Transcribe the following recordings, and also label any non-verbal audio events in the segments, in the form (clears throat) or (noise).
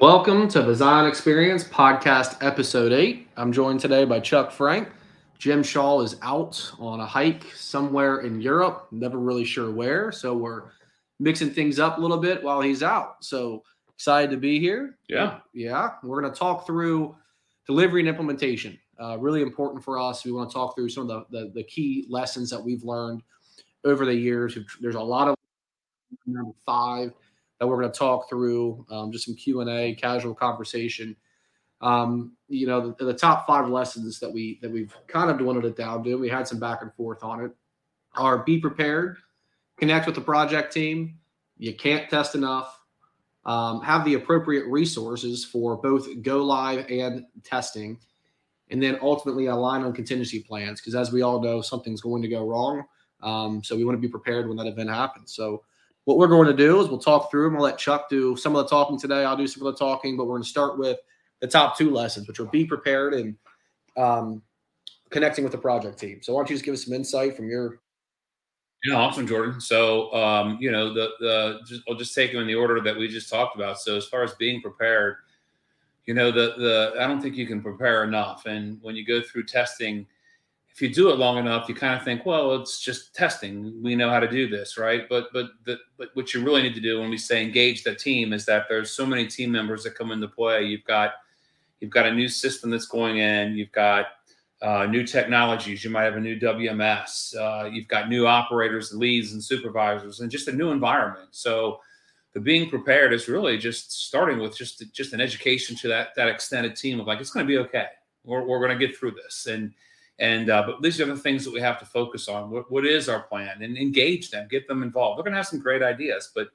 Welcome to the Zion Experience Podcast, Episode 8. I'm joined today by Chuck Frank. Jim Shaw is out on a hike somewhere in Europe, never really sure where. So we're mixing things up a little bit while he's out. So excited to be here. Yeah. Yeah. We're going to talk through delivery and implementation. Uh, really important for us. We want to talk through some of the, the, the key lessons that we've learned over the years. There's a lot of number five that we're going to talk through, um, just some Q and A, casual conversation. Um, you know, the, the, top five lessons that we that we've kind of dwindled it down to. We had some back and forth on it. Are be prepared, connect with the project team. You can't test enough. Um, have the appropriate resources for both go live and testing, and then ultimately align on contingency plans. Because as we all know, something's going to go wrong. Um, so we want to be prepared when that event happens. So what we're going to do is we'll talk through them. I'll let Chuck do some of the talking today. I'll do some of the talking, but we're going to start with the top two lessons, which are be prepared and um, connecting with the project team. So why don't you just give us some insight from your yeah, awesome, Jordan. So, um, you know, the the just, I'll just take them in the order that we just talked about. So, as far as being prepared, you know, the the I don't think you can prepare enough. And when you go through testing, if you do it long enough, you kind of think, well, it's just testing. We know how to do this, right? But but the, but what you really need to do when we say engage the team is that there's so many team members that come into play. You've got you've got a new system that's going in. You've got uh, new technologies. You might have a new WMS. Uh, you've got new operators, leads, and supervisors, and just a new environment. So the being prepared is really just starting with just just an education to that that extended team of like it's going to be okay. We're we're going to get through this and and uh, but these are the things that we have to focus on. What, what is our plan? And engage them, get them involved. They're going to have some great ideas, but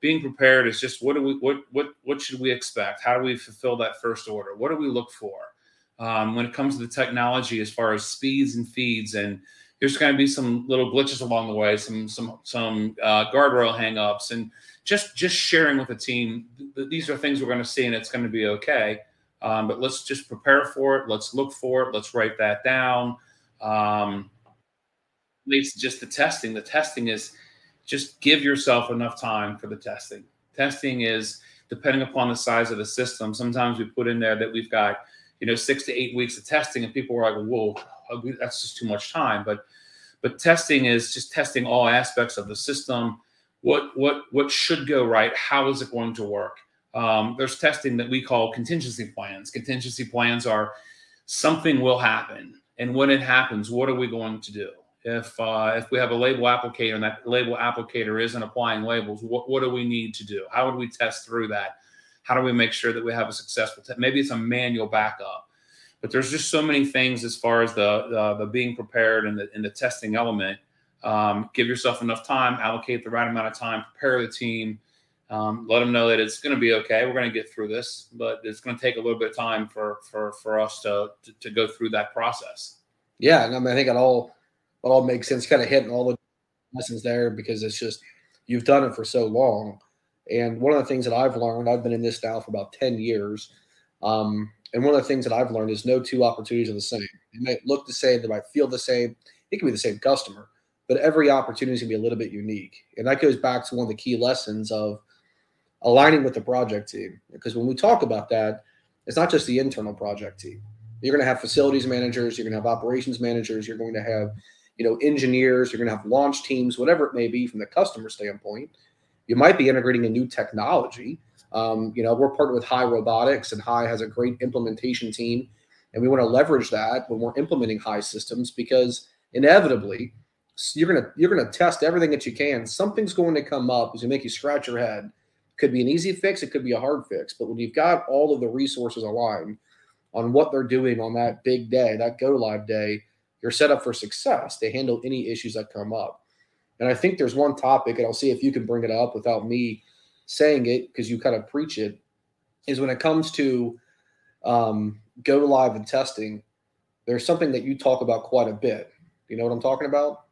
being prepared is just what do we what what what should we expect? How do we fulfill that first order? What do we look for um, when it comes to the technology as far as speeds and feeds? And there's going to be some little glitches along the way, some some some uh, guardrail hangups, and just just sharing with the team. These are things we're going to see, and it's going to be okay. Um, but let's just prepare for it. Let's look for it. Let's write that down. Um, to just the testing. The testing is just give yourself enough time for the testing. Testing is depending upon the size of the system. Sometimes we put in there that we've got, you know, six to eight weeks of testing, and people are like, "Whoa, that's just too much time." But but testing is just testing all aspects of the system. What what what should go right? How is it going to work? Um, there's testing that we call contingency plans. Contingency plans are something will happen, and when it happens, what are we going to do? If uh, if we have a label applicator and that label applicator isn't applying labels, what, what do we need to do? How would we test through that? How do we make sure that we have a successful test? Maybe it's a manual backup, but there's just so many things as far as the the, the being prepared and the and the testing element. Um, give yourself enough time, allocate the right amount of time, prepare the team um, let them know that it's going to be okay. We're going to get through this, but it's going to take a little bit of time for for for us to to, to go through that process. Yeah, and I, mean, I think it all it all makes sense. Kind of hitting all the lessons there because it's just you've done it for so long. And one of the things that I've learned, I've been in this now for about ten years. Um, and one of the things that I've learned is no two opportunities are the same. They might look the same, they might feel the same. It can be the same customer, but every opportunity is going to be a little bit unique. And that goes back to one of the key lessons of aligning with the project team. Because when we talk about that, it's not just the internal project team. You're going to have facilities managers, you're going to have operations managers, you're going to have, you know, engineers, you're going to have launch teams, whatever it may be from the customer standpoint. You might be integrating a new technology. Um, you know, we're partnered with Hai Robotics, and Hai has a great implementation team, and we want to leverage that when we're implementing Hai systems because inevitably you're gonna you're gonna test everything that you can. Something's going to come up is gonna make you scratch your head could be an easy fix, it could be a hard fix. But when you've got all of the resources aligned on what they're doing on that big day, that go live day, you're set up for success to handle any issues that come up. And I think there's one topic, and I'll see if you can bring it up without me saying it because you kind of preach it, is when it comes to um, go live and testing, there's something that you talk about quite a bit. You know what I'm talking about?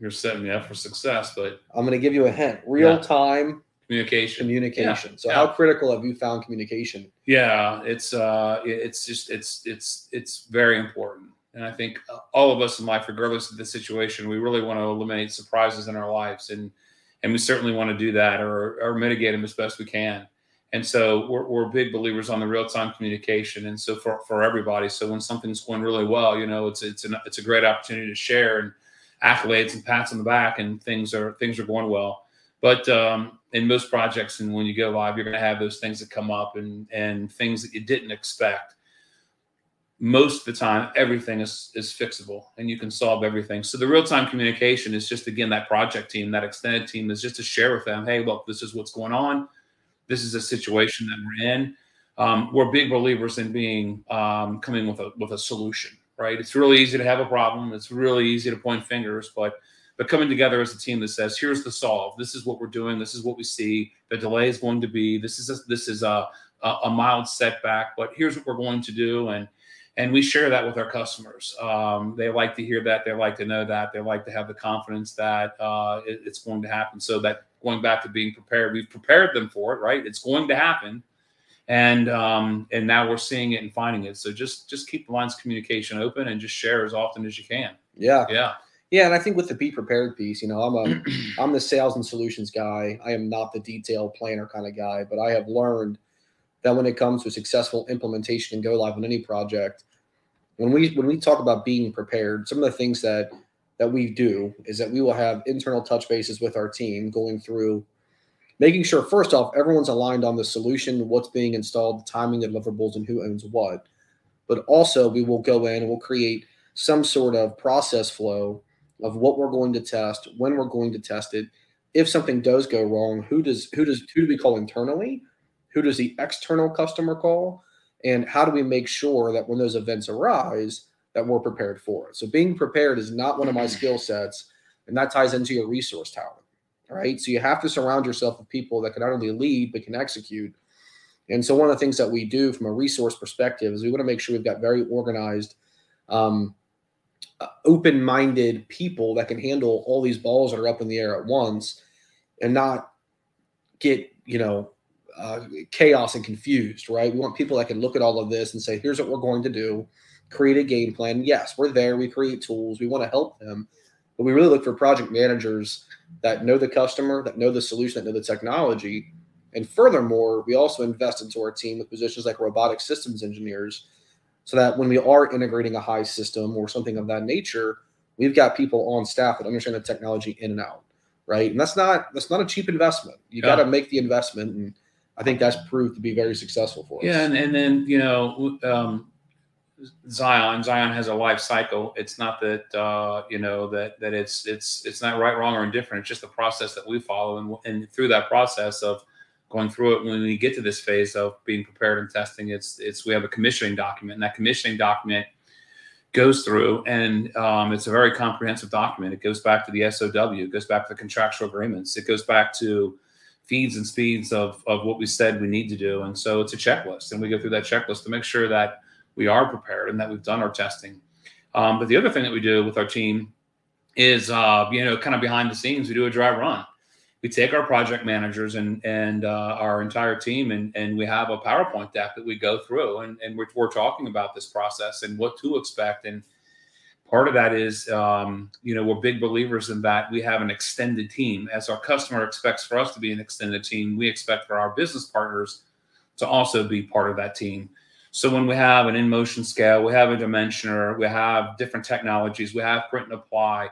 You're setting me up for success, but I'm going to give you a hint. Real time communication communication yeah. so yeah. how critical have you found communication yeah it's uh it's just it's it's it's very important and i think all of us in life regardless of the situation we really want to eliminate surprises in our lives and and we certainly want to do that or or mitigate them as best we can And so we're, we're big believers on the real time communication. And so for, for everybody, so when something's going really well, you know, it's it's an, it's a great opportunity to share and accolades and pats on the back, and things are things are going well. But um, in most projects, and when you go live, you're going to have those things that come up and and things that you didn't expect. Most of the time, everything is is fixable, and you can solve everything. So the real time communication is just again that project team, that extended team is just to share with them, hey, look, this is what's going on this is a situation that we're in. Um, we're big believers in being um, coming with a with a solution. Right? It's really easy to have a problem. It's really easy to point fingers, but but coming together as a team that says, "Here's the solve. This is what we're doing. This is what we see. The delay is going to be. This is a, this is a, a, a mild setback, but here's what we're going to do." And and we share that with our customers. Um, they like to hear that. They like to know that. They like to have the confidence that uh, it, it's going to happen. So that going back to being prepared. We've prepared them for it, right? It's going to happen, and um, and now we're seeing it and finding it. So just just keep the lines of communication open and just share as often as you can. Yeah, yeah, yeah. And I think with the be prepared piece, you know, I'm a (clears throat) I'm the sales and solutions guy. I am not the detail planner kind of guy, but I have learned that when it comes to successful implementation and go live on any project, when we when we talk about being prepared, some of the things that that we do is that we will have internal touch bases with our team going through making sure first off everyone's aligned on the solution what's being installed the timing the deliverables and who owns what but also we will go in and we'll create some sort of process flow of what we're going to test when we're going to test it if something does go wrong who does who does who do we call internally who does the external customer call and how do we make sure that when those events arise that we're prepared for it. So being prepared is not one of my skill sets, and that ties into your resource talent. Right. So you have to surround yourself with people that can not only lead but can execute. And so one of the things that we do from a resource perspective is we want to make sure we've got very organized, um, uh, open-minded people that can handle all these balls that are up in the air at once, and not get you know uh, chaos and confused. Right. We want people that can look at all of this and say, "Here's what we're going to do." create a game plan. Yes, we're there. We create tools. We want to help them, but we really look for project managers that know the customer, that know the solution, that know the technology. And furthermore, we also invest into our team with positions like robotic systems engineers, so that when we are integrating a Hai system or something of that nature, we've got people on staff that understand the technology in and out, right? And that's not that's not a cheap investment. You yeah. got to make the investment, and I think that's proved to be very successful for us. Yeah, and, and then you know, um, Zion. Zion has a life cycle. It's not that uh, you know that that it's it's it's not right, wrong, or indifferent. It's just the process that we follow, and and through that process of going through it, when we get to this phase of being prepared and testing, it's it's we have a commissioning document, and that commissioning document goes through, and um, it's a very comprehensive document. It goes back to the SOW, it goes back to the contractual agreements, it goes back to feeds and speeds of of what we said we need to do, and so it's a checklist, and we go through that checklist to make sure that we are prepared and that we've done our testing. Um, but the other thing that we do with our team is, uh, you know, kind of behind the scenes, we do a dry run. We take our project managers and and uh, our entire team, and and we have a PowerPoint deck that we go through, and and we're, we're talking about this process and what to expect. And part of that is, um, you know, we're big believers in that we have an extended team. As our customer expects for us to be an extended team, we expect for our business partners to also be part of that team. So when we have an in motion scale, we have a dimensioner, we have different technologies, we have print and apply.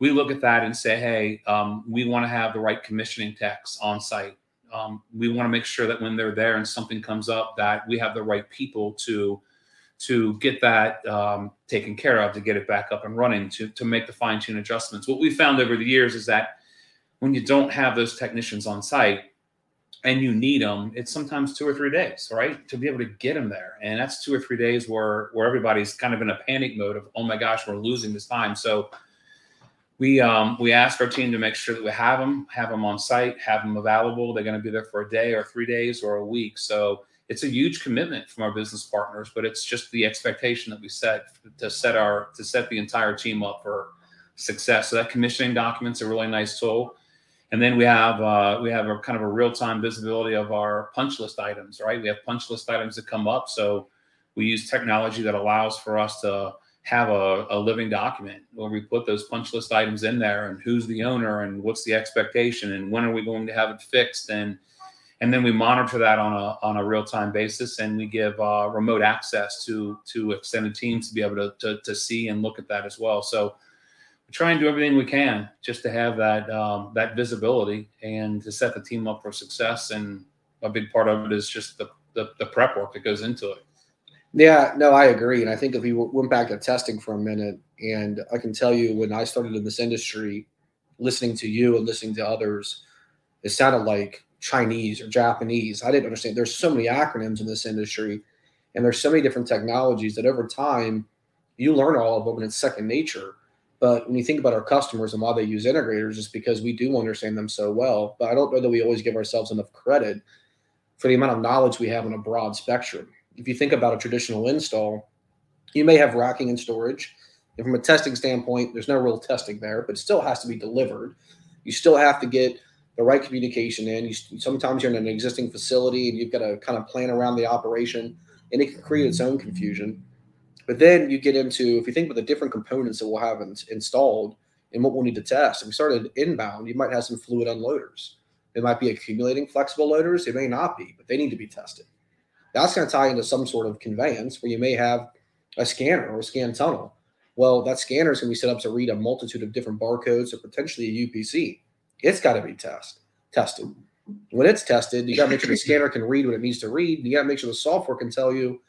We look at that and say, hey, um, we want to have the right commissioning techs on site. Um, we want to make sure that when they're there and something comes up, that we have the right people to to get that um, taken care of, to get it back up and running, to to make the fine tune adjustments. What we found over the years is that when you don't have those technicians on site, and you need them, it's sometimes two or three days, right, to be able to get them there. And that's two or three days where where everybody's kind of in a panic mode of, oh my gosh, we're losing this time. So we um, we ask our team to make sure that we have them, have them on site, have them available. They're going to be there for a day or three days or a week. So it's a huge commitment from our business partners, but it's just the expectation that we set to set our to set the entire team up for success. So that commissioning document's a really nice tool and then we have uh, we have a kind of a real time visibility of our punch list items, right? We have punch list items that come up, so we use technology that allows for us to have a, a living document where we put those punch list items in there and who's the owner and what's the expectation and when are we going to have it fixed and and then we monitor that on a on a real time basis, and we give uh, remote access to to extended teams to be able to, to, to see and look at that as well. So we try and do everything we can just to have that um, that visibility and to set the team up for success. And a big part of it is just the, the the prep work that goes into it. Yeah, no, I agree. And I think if we went back to testing for a minute, and I can tell you when I started in this industry, listening to you and listening to others, it sounded like Chinese or Japanese. I didn't understand. There's so many acronyms in this industry, and there's so many different technologies that over time you learn all of them and it's second nature. But when you think about our customers and why they use integrators, it's because we do understand them so well. But I don't know that we always give ourselves enough credit for the amount of knowledge we have on a broad spectrum. If you think about a traditional install, you may have racking and storage. And from a testing standpoint, there's no real testing there, but it still has to be delivered. You still have to get the right communication in. You, sometimes you're in an existing facility and you've got to kind of plan around the operation, and it can create its own confusion. But then you get into if you think about the different components that we'll have in, installed and what we'll need to test. If we started inbound, you might have some fluid unloaders. It might be accumulating flexible loaders. It may not be, but they need to be tested. That's going to tie into some sort of conveyance where you may have a scanner or a scan tunnel. Well, that scanner is going to be set up to read a multitude of different barcodes or potentially a UPC it's got to be test tested. When it's tested, you got to make sure the scanner can read what it needs to read. You got to make sure the software can tell you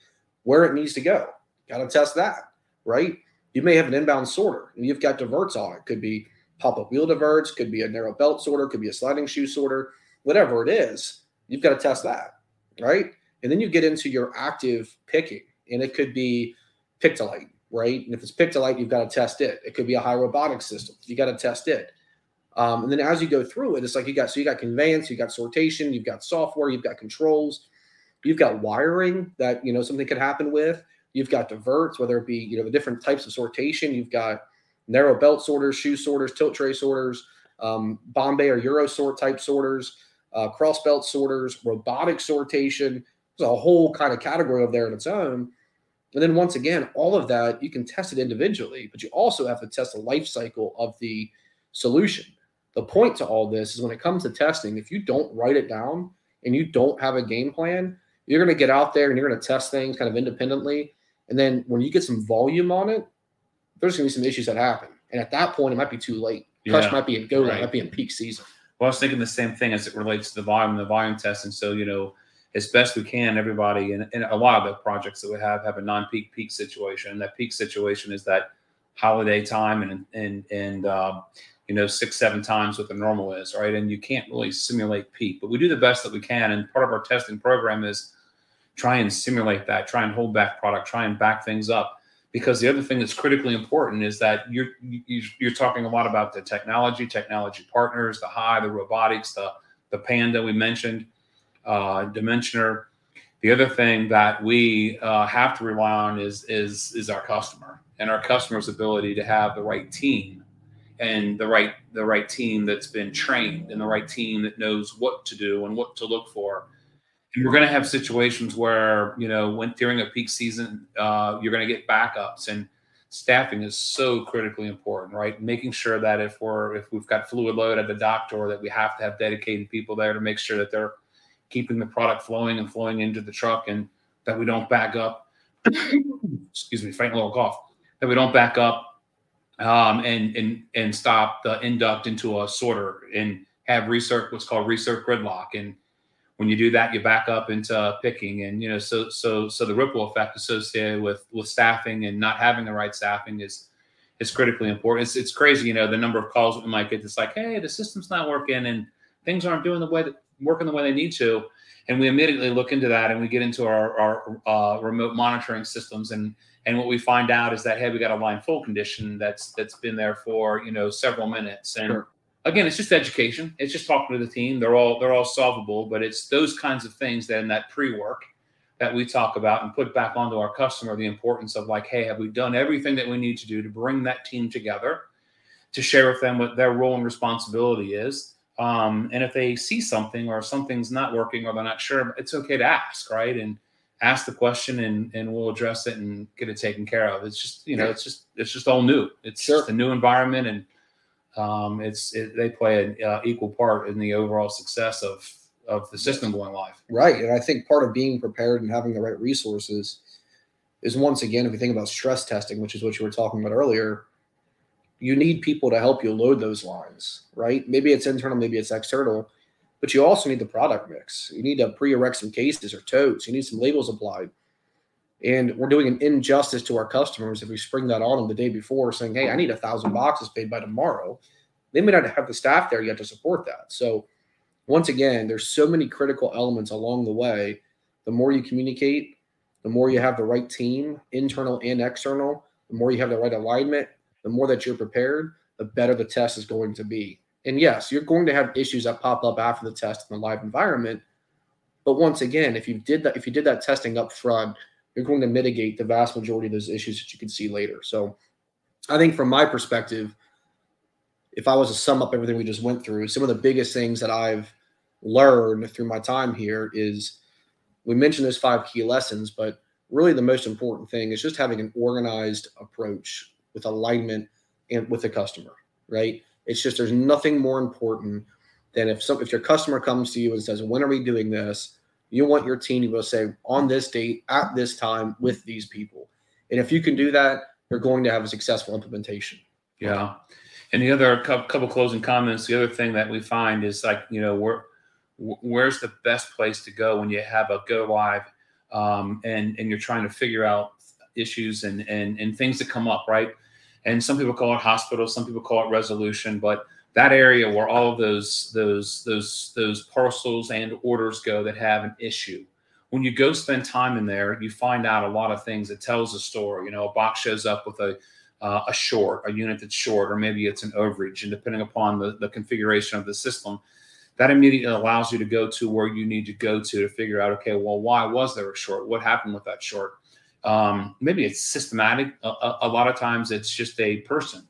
where it needs to go. Got to test that, right? You may have an inbound sorter and you've got diverts on it. Could be pop up wheel diverts, could be a narrow belt sorter, could be a sliding shoe sorter, whatever it is. You've got to test that, right? And then you get into your active picking, and it could be Pick-to-Light, right? And if it's Pick-to-Light, you've got to test it. It could be a Hai robotic system. You got to test it. Um, and then as you go through it, it's like you got so you got conveyance, you got sortation, you've got software, you've got controls, you've got wiring that you know something could happen with. You've got diverts, whether it be you know the different types of sortation. You've got narrow belt sorters, shoe sorters, tilt tray sorters, um, Bombay or Euro sort type sorters, uh, cross belt sorters, robotic sortation. There's a whole kind of category of there in its own. And then once again, all of that you can test it individually, but you also have to test the life cycle of the solution. The point to all this is when it comes to testing, if you don't write it down and you don't have a game plan, you're going to get out there and you're going to test things kind of independently. And then when you get some volume on it, there's going to be some issues that happen. And at that point, it might be too late. Yeah, might be in go right. might be in peak season. Well, I was thinking the same thing as it relates to the volume, the volume testing. So, you know, as best we can, everybody and, and a lot of the projects that we have have a non-peak peak situation. That peak situation is that holiday time and and and uh, you know, six, seven times what the normal is, right? And you can't really simulate peak, but we do the best that we can. And part of our testing program is try and simulate that, try and hold back product, try and back things up. Because the other thing that's critically important is that you're you're talking a lot about the technology, technology partners, the Hai, the robotics, the the Panda we mentioned, uh, Dimensioner. The other thing that we uh, have to rely on is is is our customer and our customer's ability to have the right team and the right the right team that's been trained and the right team that knows what to do and what to look for. And we're going to have situations where you know when during a peak season uh, you're going to get backups and staffing is so critically important, right? Making sure that if we're if we've got fluid load at the dock door, that we have to have dedicated people there to make sure that they're keeping the product flowing and flowing into the truck, and that we don't back up. (laughs) excuse me, fighting a little cough. That we don't back up um, and and and stop the induct into a sorter and have recirc what's called recirc gridlock and when you do that you back up into picking and you know so so so the ripple effect associated with with staffing and not having the right staffing is is critically important it's, it's crazy you know the number of calls we might get it's like hey the system's not working and things aren't doing the way that working the way they need to and we immediately look into that and we get into our, our uh, remote monitoring systems and and what we find out is that hey, we got a line full condition that's that's been there for you know several minutes. And sure. again, it's just education. It's just talking to the team. They're all they're all solvable, but it's those kinds of things that in that pre-work that we talk about and put back onto our customer the importance of like, hey, have we done everything that we need to do to bring that team together, to share with them what their role and responsibility is. Um, and if they see something or something's not working or they're not sure, it's okay to ask, right? And ask the question and and we'll address it and get it taken care of. It's just you know it's just it's just all new. It's sure. just a new environment and um, it's it, they play an uh, equal part in the overall success of of the system going live. Right, and I think part of being prepared and having the right resources is once again, if you think about stress testing, which is what you were talking about earlier, you need people to help you load those lines, right? Maybe it's internal, maybe it's external, but you also need the product mix. You need to pre-erect some cases or totes. You need some labels applied. And we're doing an injustice to our customers if we spring that on them the day before, saying, "Hey, I need a thousand boxes paid by tomorrow." They may not have the staff there yet to support that. So, once again, there's so many critical elements along the way. The more you communicate, the more you have the right team, internal and external, the more you have the right alignment, the more that you're prepared, the better the test is going to be. And yes, you're going to have issues that pop up after the test in the live environment. But once again, if you did that, if you did that testing up front, you're going to mitigate the vast majority of those issues that you can see later. So I think from my perspective, if I was to sum up everything we just went through, some of the biggest things that I've learned through my time here is we mentioned those five key lessons, but really the most important thing is just having an organized approach with alignment and with the customer, right? It's just there's nothing more important than if some if your customer comes to you and says, "When are we doing this?" You want your team to be able to say, "On this date, at this time, with these people," and if you can do that, you're going to have a successful implementation. Yeah, and the other couple closing comments. The other thing that we find is like you know we're where's the best place to go when you have a go live um, and and you're trying to figure out issues and and and things that come up right? And some people call it hospital some people call it resolution but that area where all of those those those those parcels and orders go that have an issue. When you go spend time in there you find out a lot of things that tells a story. You know a box shows up with a uh, a short a unit that's short or maybe it's an overage and depending upon the, the configuration of the system that immediately allows you to go to where you need to go to to figure out okay well why was there a short? What happened with that short um, maybe it's systematic a, a, lot of times it's just a person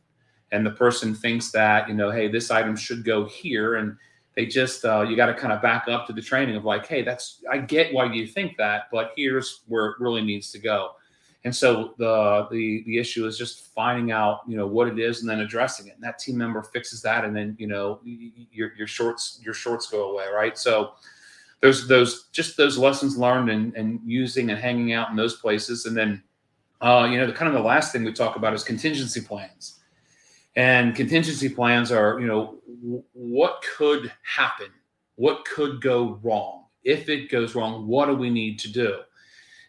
and the person thinks that you know hey this item should go here and they just uh, you got to kind of back up to the training of like hey that's i get why you think that but here's where it really needs to go and so the the the issue is just finding out, you know, what it is and then addressing it. And that team member fixes that, and then you know your your shorts your shorts go away, right? So there's those just those lessons learned and and using and hanging out in those places, and then uh, you know the kind of the last thing we talk about is contingency plans. And contingency plans are, you know, w- what could happen, what could go wrong. If it goes wrong, what do we need to do?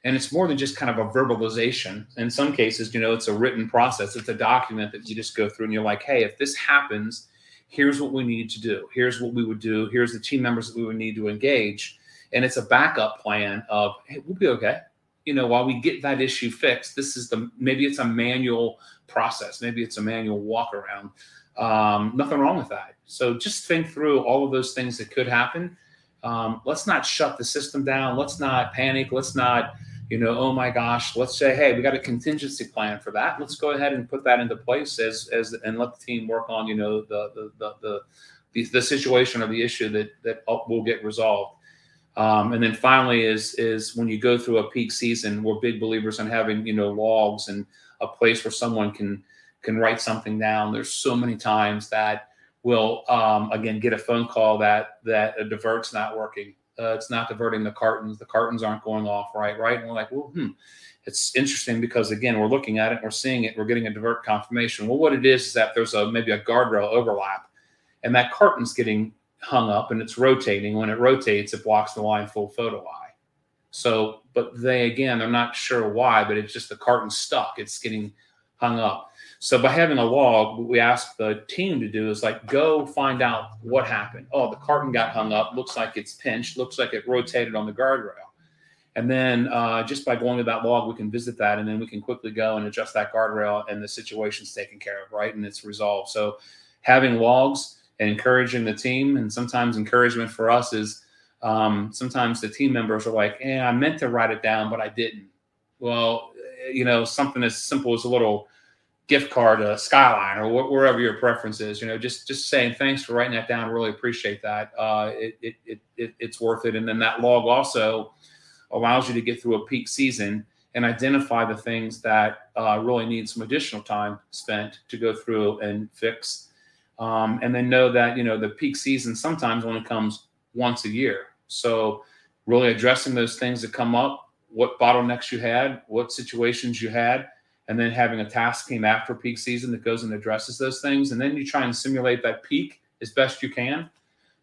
and it's more than just kind of a verbalization in some cases you know it's a written process it's a document that you just go through and you're like hey if this happens here's what we need to do. Here's what we would do. Here's the team members that we would need to engage. And it's a backup plan of hey we'll be okay. You know while we get that issue fixed this is the maybe it's a manual process. Maybe it's a manual walk around um, nothing wrong with that. So just think through all of those things that could happen. Um, let's not shut the system down. Let's not panic. Let's not you know, oh my gosh, let's say, hey, we got a contingency plan for that. Let's go ahead and put that into place as as and let the team work on, you know, the the the the, the, the situation or the issue that that will get resolved. Um, and then finally is is when you go through a peak season, we're big believers in having you know logs and a place where someone can can write something down. There's so many times that will um, again get a phone call that that a divert's not working uh, it's not diverting the cartons. The cartons aren't going off right, right? And we're like, well, hmm. It's interesting because again, we're looking at it, we're seeing it, we're getting a divert confirmation. Well, what it is is that there's a maybe a guardrail overlap, and that carton's getting hung up and it's rotating. When it rotates, it blocks the line full photo eye. So, but they again, they're not sure why, but it's just the carton stuck. It's getting hung up. So by having a log, what we ask the team to do is like go find out what happened. Oh, the carton got hung up. Looks like it's pinched. Looks like it rotated on the guardrail. And then uh, just by going to that log, we can visit that, and then we can quickly go and adjust that guardrail, and the situation's taken care of, right? And it's resolved. So having logs and encouraging the team, and sometimes encouragement for us is um, sometimes the team members are like, "Yeah, I meant to write it down, but I didn't." Well, you know, something as simple as a little gift card to Skyline or wh- wherever your preference is. You know, just just saying thanks for writing that down. Really appreciate that. Uh, it, it, it, it, it's worth it. And then that log also allows you to get through a peak season and identify the things that uh, really need some additional time spent to go through and fix. Um, and then know that you know the peak season sometimes only comes once a year. So really addressing those things that come up, what bottlenecks you had, what situations you had, and then having a task team after peak season that goes and addresses those things. And then you try and simulate that peak as best you can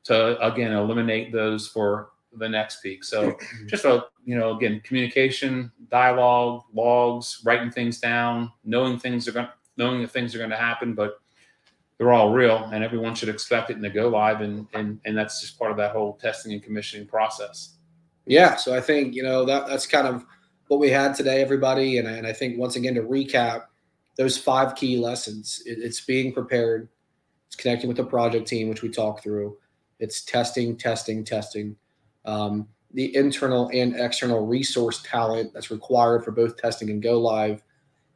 to again eliminate those for the next peak. So (laughs) just a you know again communication, dialogue, logs, writing things down, knowing things are going knowing that things are going to happen, but they're all real and everyone should expect it and to go live and and and that's just part of that whole testing and commissioning process. Yeah, so I think you know that that's kind of what we had today, everybody, and, and I think once again to recap those five key lessons. It, it's being prepared, it's connecting with the project team, which we talked through. It's testing, testing, testing. Um, the internal and external resource talent that's required for both testing and go live.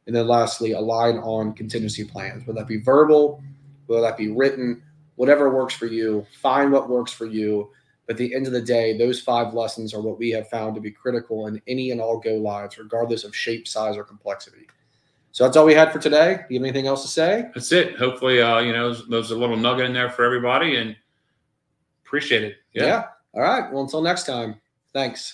And then lastly, align on contingency plans, whether that be verbal, whether that be written, whatever works for you. Find what works for you. But at the end of the day, those five lessons are what we have found to be critical in any and all go lives, regardless of shape, size, or complexity. So that's all we had for today. Do you have anything else to say? That's it. Hopefully, uh, you know, there's a little nugget in there for everybody and appreciate it. yeah. yeah. All right. Well, until next time, thanks.